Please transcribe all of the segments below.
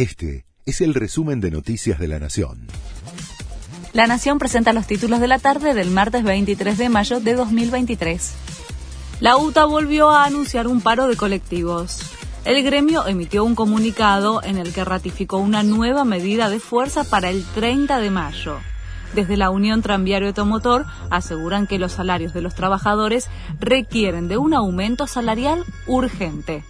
Este es el resumen de Noticias de la Nación. La Nación presenta los títulos de la tarde del martes 23 de mayo de 2023. La UTA volvió a anunciar un paro de colectivos. El gremio emitió un comunicado en el que ratificó una nueva medida de fuerza para el 30 de mayo. Desde la Unión Tranviario Automotor aseguran que los salarios de los trabajadores requieren de un aumento salarial urgente.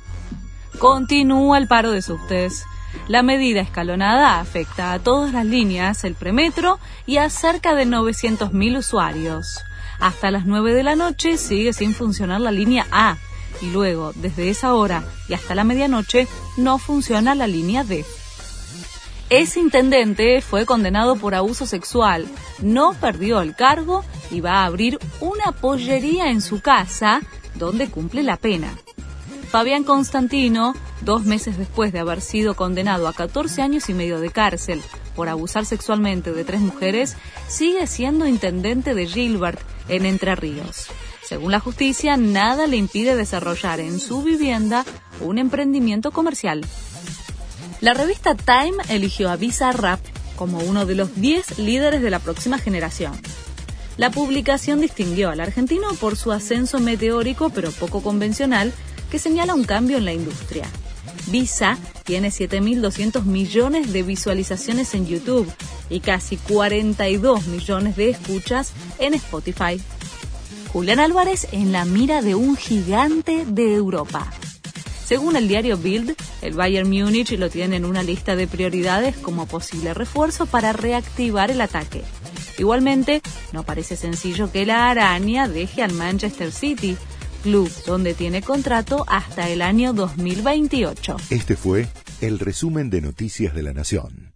Continúa el paro de subtes. La medida escalonada afecta a todas las líneas, el premetro y a cerca de 900.000 usuarios. Hasta las 9 de la noche sigue sin funcionar la línea A y luego, desde esa hora y hasta la medianoche, no funciona la línea D. Ese intendente fue condenado por abuso sexual, no perdió el cargo y va a abrir una pollería en su casa donde cumple la pena. Fabián Constantino, dos meses después de haber sido condenado a 14 años y medio de cárcel por abusar sexualmente de tres mujeres, sigue siendo intendente de Gilbert, en Entre Ríos. Según la justicia, nada le impide desarrollar en su vivienda un emprendimiento comercial. La revista Time eligió a Visa Rap como uno de los 10 líderes de la próxima generación. La publicación distinguió al argentino por su ascenso meteórico pero poco convencional que señala un cambio en la industria. Visa tiene 7.200 millones de visualizaciones en YouTube y casi 42 millones de escuchas en Spotify. Julián Álvarez en la mira de un gigante de Europa. Según el diario Bild, el Bayern Múnich lo tiene en una lista de prioridades como posible refuerzo para reactivar el ataque. Igualmente, no parece sencillo que la araña deje al Manchester City, club donde tiene contrato hasta el año 2028. Este fue el resumen de Noticias de la Nación.